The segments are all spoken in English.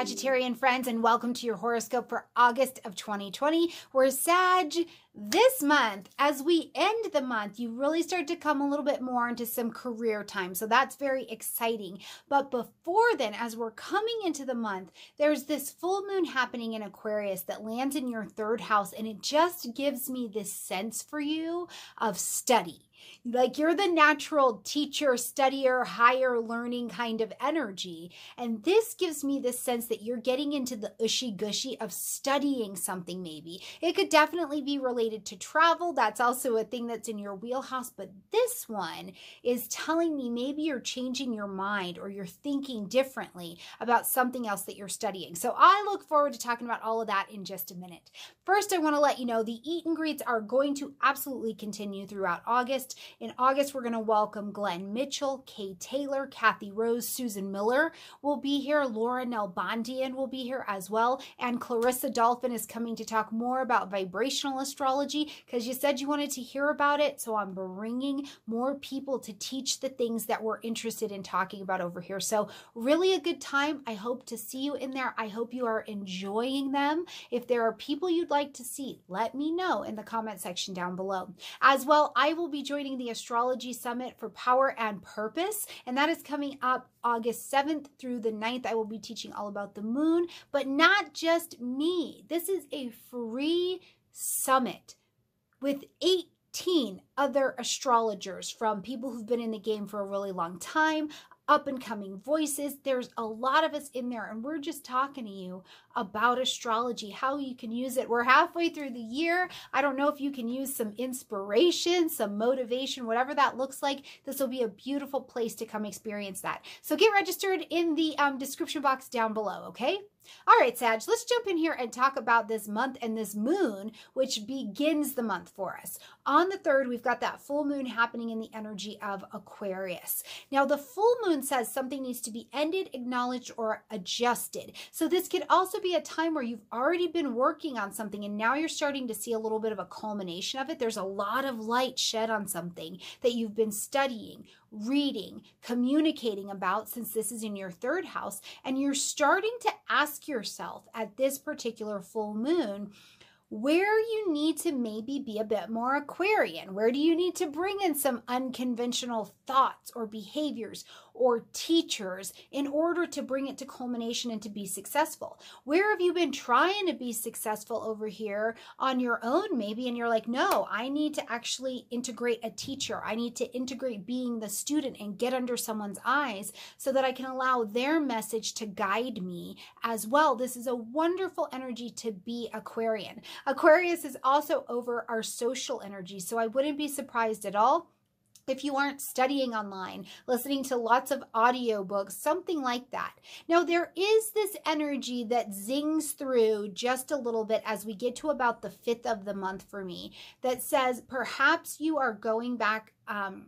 Sagittarian friends, and welcome to your horoscope for August of 2020. We're Sag this month. As we end the month, you really start to come a little bit more into some career time. So that's very exciting. But before then, as we're coming into the month, there's this full moon happening in Aquarius that lands in your third house, and it just gives me this sense for you of study like you're the natural teacher, studier, higher learning kind of energy. And this gives me this sense that you're getting into the ushy gushy of studying something, maybe. It could definitely be related to travel. That's also a thing that's in your wheelhouse. But this one is telling me maybe you're changing your mind or you're thinking differently about something else that you're studying. So I look forward to talking about all of that in just a minute. First, I want to let you know the eat and greets are going to absolutely continue throughout August. In August, we're going to welcome Glenn Mitchell, Kay Taylor, Kathy Rose, Susan Miller will be here. Laura Nalbandian will be here as well. And Clarissa Dolphin is coming to talk more about vibrational astrology because you said you wanted to hear about it. So I'm bringing more people to teach the things that we're interested in talking about over here. So really a good time. I hope to see you in there. I hope you are enjoying them. If there are people you'd like to see, let me know in the comment section down below. As well, I will be joining the Astrology Summit for Power and Purpose, and that is coming up August 7th through the 9th. I will be teaching all about the moon, but not just me. This is a free summit with 18 other astrologers from people who've been in the game for a really long time, up and coming voices. There's a lot of us in there, and we're just talking to you about astrology, how you can use it. We're halfway through the year. I don't know if you can use some inspiration, some motivation, whatever that looks like. This will be a beautiful place to come experience that. So get registered in the um, description box down below, okay? All right, Sag, let's jump in here and talk about this month and this moon, which begins the month for us. On the 3rd, we've got that full moon happening in the energy of Aquarius. Now, the full moon says something needs to be ended, acknowledged, or adjusted. So this could also be a time where you've already been working on something and now you're starting to see a little bit of a culmination of it. There's a lot of light shed on something that you've been studying, reading, communicating about since this is in your third house. And you're starting to ask yourself at this particular full moon, where you need to maybe be a bit more Aquarian. Where do you need to bring in some unconventional thoughts or behaviors or teachers in order to bring it to culmination and to be successful? Where have you been trying to be successful over here on your own, maybe? And you're like, no, I need to actually integrate a teacher. I need to integrate being the student and get under someone's eyes so that I can allow their message to guide me as well. This is a wonderful energy to be Aquarian. Aquarius is also over our social energy, so I wouldn't be surprised at all if you aren't studying online, listening to lots of audiobooks, something like that. Now, there is this energy that zings through just a little bit as we get to about the fifth of the month for me that says perhaps you are going back. Um,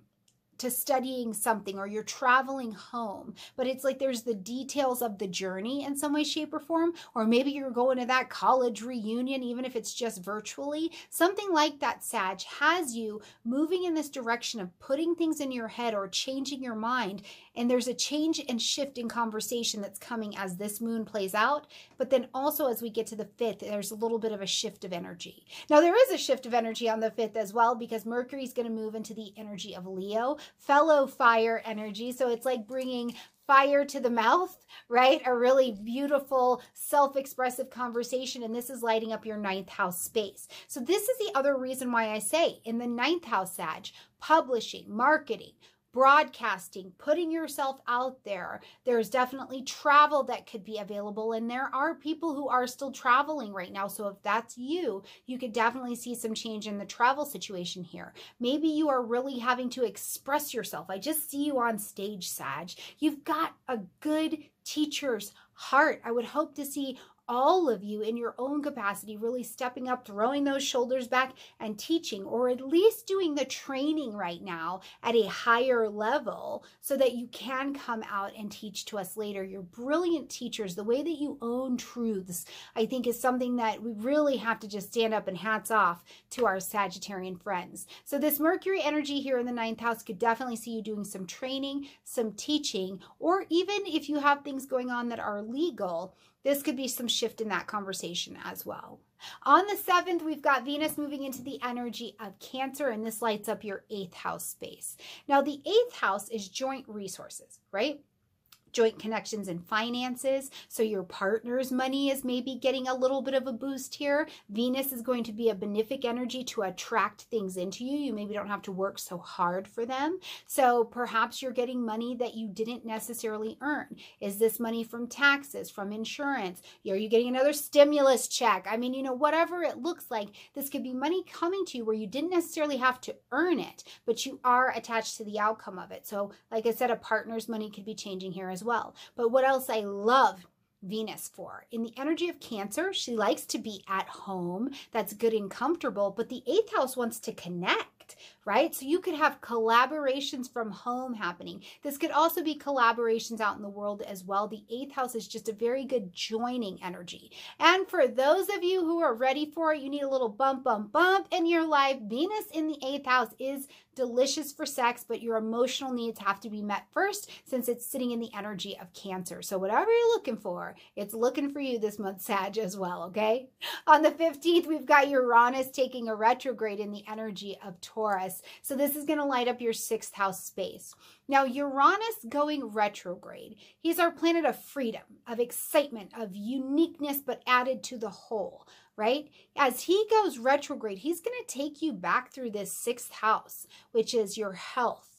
to studying something or you're traveling home, but it's like there's the details of the journey in some way, shape, or form. Or maybe you're going to that college reunion, even if it's just virtually. Something like that, Sag, has you moving in this direction of putting things in your head or changing your mind. And there's a change and shift in conversation that's coming as this moon plays out. But then also as we get to the fifth, there's a little bit of a shift of energy. Now, there is a shift of energy on the fifth as well because Mercury is going to move into the energy of Leo fellow fire energy. So it's like bringing fire to the mouth, right? A really beautiful, self expressive conversation. And this is lighting up your ninth house space. So, this is the other reason why I say in the ninth house, Sag, publishing, marketing, broadcasting, putting yourself out there. There's definitely travel that could be available, and there are people who are still traveling right now. So, if that's you, you could definitely see some change in the travel situation here. Maybe you are really having to express yourself. I just see you on stage, Sag. You've got a good teacher's heart. I would hope to see all of you in your own capacity really stepping up, throwing those shoulders back and teaching, or at least doing the training right now at a higher level so that you can come out and teach to us later. You're brilliant teachers. The way that you own truths, I think, is something that we really have to just stand up and hats off to our Sagittarian friends. So, this Mercury energy here in the ninth house could definitely see you doing some training, some teaching, or even if you have things going on that are legal this could be some shift in that conversation as well. On the 7th, we've got Venus moving into the energy of Cancer, and this lights up your eighth house space. Now, the eighth house is joint resources, right? Joint connections and finances. So your partner's money is maybe getting a little bit of a boost here. Venus is going to be a benefic energy to attract things into you. You maybe don't have to work so hard for them. So perhaps you're getting money that you didn't necessarily earn. Is this money from taxes, from insurance? Are you getting another stimulus check? I mean, you know, whatever it looks like, this could be money coming to you where you didn't necessarily have to earn it, but you are attached to the outcome of it. So, like I said, a partner's money could be changing here as well. But what else I love Venus for. In the energy of Cancer, she likes to be at home. That's good and comfortable, but the eighth house wants to connect, right? So you could have collaborations from home happening. This could also be collaborations out in the world as well. The eighth house is just a very good joining energy. And for those of you who are ready for it, you need a little bump, bump, bump in your life. Venus in the eighth house is delicious for sex, but your emotional needs have to be met first since it's sitting in the energy of Cancer. So, whatever you're looking for, it's looking for you this month, Sag, as well, okay? On the 15th, we've got Uranus taking a retrograde in the energy of Taurus. So, this is going to light up your sixth house space. Now, Uranus going retrograde, he's our planet of freedom, of excitement, of uniqueness, but added to the whole right? As he goes retrograde, he's going to take you back through this sixth house, which is your health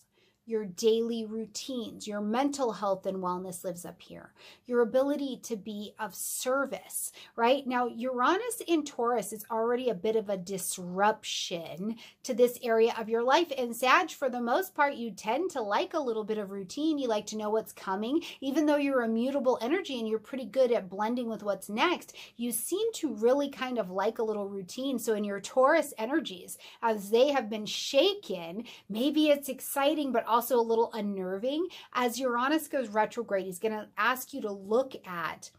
your daily routines, your mental health and wellness lives up here, your ability to be of service, right? Now, Uranus in Taurus is already a bit of a disruption to this area of your life. And Sag, for the most part, you tend to like a little bit of routine. You like to know what's coming, even though you're a mutable energy and you're pretty good at blending with what's next. You seem to really kind of like a little routine. So, in your Taurus energies, as they have been shaken, maybe it's exciting, but also a little unnerving. As Uranus goes retrograde, he's going to ask you to look at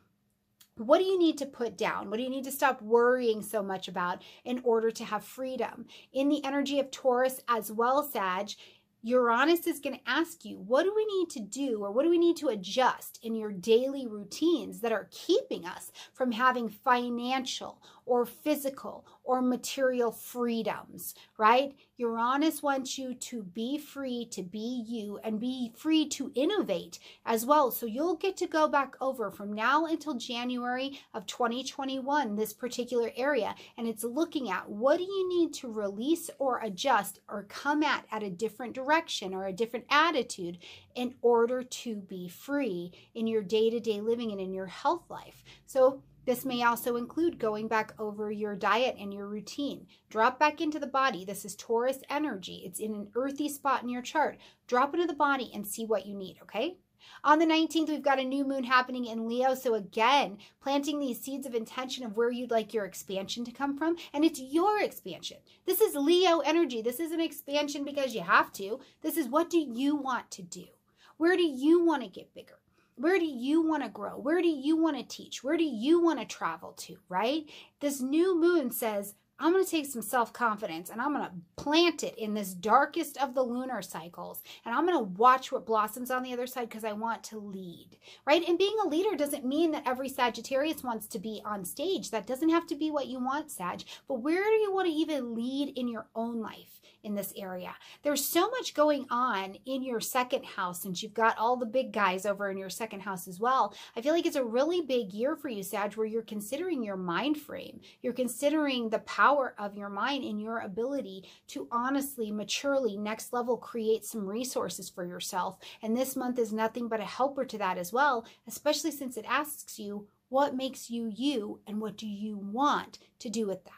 what do you need to put down? What do you need to stop worrying so much about in order to have freedom? In the energy of Taurus as well, Sag, Uranus is going to ask you, what do we need to do or what do we need to adjust in your daily routines that are keeping us from having financial or physical or material freedoms, right? Uranus wants you to be free to be you and be free to innovate as well. So you'll get to go back over from now until January of 2021, this particular area, and it's looking at what do you need to release or adjust or come at at a different direction or a different attitude in order to be free in your day to day living and in your health life. So this may also include going back over your diet and your routine. Drop back into the body. This is Taurus energy. It's in an earthy spot in your chart. Drop into the body and see what you need, okay? On the 19th, we've got a new moon happening in Leo. So, again, planting these seeds of intention of where you'd like your expansion to come from. And it's your expansion. This is Leo energy. This is an expansion because you have to. This is what do you want to do? Where do you want to get bigger? Where do you want to grow? Where do you want to teach? Where do you want to travel to, right? This new moon says, I'm going to take some self confidence and I'm going to plant it in this darkest of the lunar cycles. And I'm going to watch what blossoms on the other side because I want to lead, right? And being a leader doesn't mean that every Sagittarius wants to be on stage. That doesn't have to be what you want, Sag. But where do you want to even lead in your own life? in this area. There's so much going on in your second house since you've got all the big guys over in your second house as well. I feel like it's a really big year for you, Sag, where you're considering your mind frame. You're considering the power of your mind and your ability to honestly, maturely, next level create some resources for yourself. And this month is nothing but a helper to that as well, especially since it asks you, what makes you you and what do you want to do with that?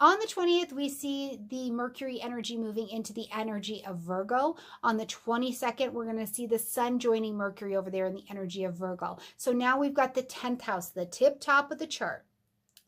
On the 20th, we see the Mercury energy moving into the energy of Virgo. On the 22nd, we're going to see the Sun joining Mercury over there in the energy of Virgo. So now we've got the 10th house, the tip top of the chart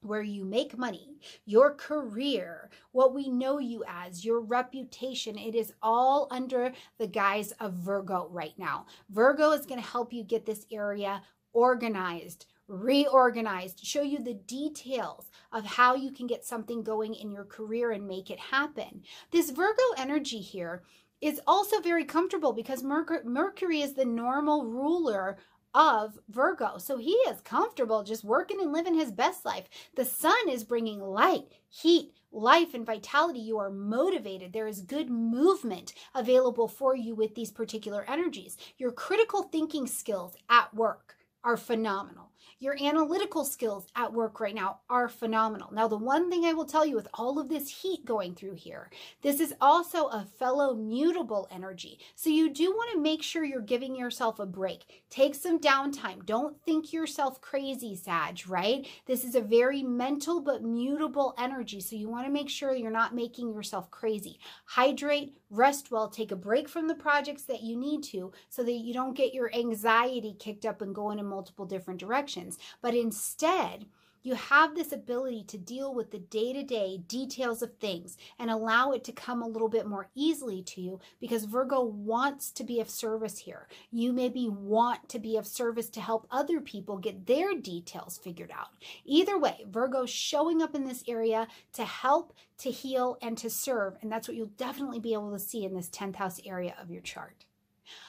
where you make money, your career, what we know you as, your reputation, it is all under the guise of Virgo right now. Virgo is going to help you get this area organized, reorganized, show you the details of how you can get something going in your career and make it happen. This Virgo energy here is also very comfortable because Mercury is the normal ruler of Virgo. So he is comfortable just working and living his best life. The sun is bringing light, heat, life, and vitality. You are motivated. There is good movement available for you with these particular energies. Your critical thinking skills at work are phenomenal. Your analytical skills at work right now are phenomenal. Now, the one thing I will tell you with all of this heat going through here, this is also a fellow mutable energy. So you do want to make sure you're giving yourself a break. Take some downtime. Don't think yourself crazy, Sag, right? This is a very mental but mutable energy. So you want to make sure you're not making yourself crazy. Hydrate, rest well, take a break from the projects that you need to so that you don't get your anxiety kicked up and going in multiple different directions. But instead, you have this ability to deal with the day to day details of things and allow it to come a little bit more easily to you because Virgo wants to be of service here. You maybe want to be of service to help other people get their details figured out. Either way, Virgo's showing up in this area to help, to heal, and to serve. And that's what you'll definitely be able to see in this 10th house area of your chart.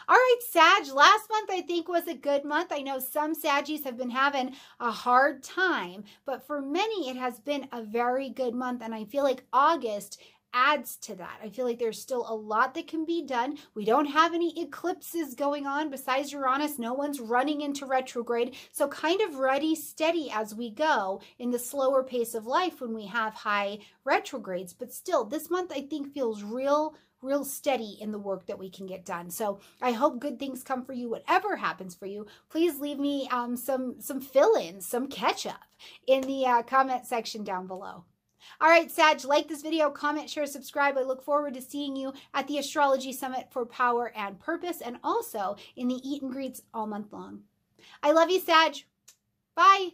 All right, Sag, last month I think was a good month. I know some Saggies have been having a hard time, but for many it has been a very good month. And I feel like August adds to that. I feel like there's still a lot that can be done. We don't have any eclipses going on besides Uranus. No one's running into retrograde. So kind of ready, steady as we go in the slower pace of life when we have high retrogrades. But still, this month I think feels real real steady in the work that we can get done. So I hope good things come for you, whatever happens for you. Please leave me um, some, some fill-ins, some catch-up in the uh, comment section down below. All right, Sag, like this video, comment, share, subscribe. I look forward to seeing you at the Astrology Summit for Power and Purpose and also in the Eat and Greets all month long. I love you, Sag. Bye.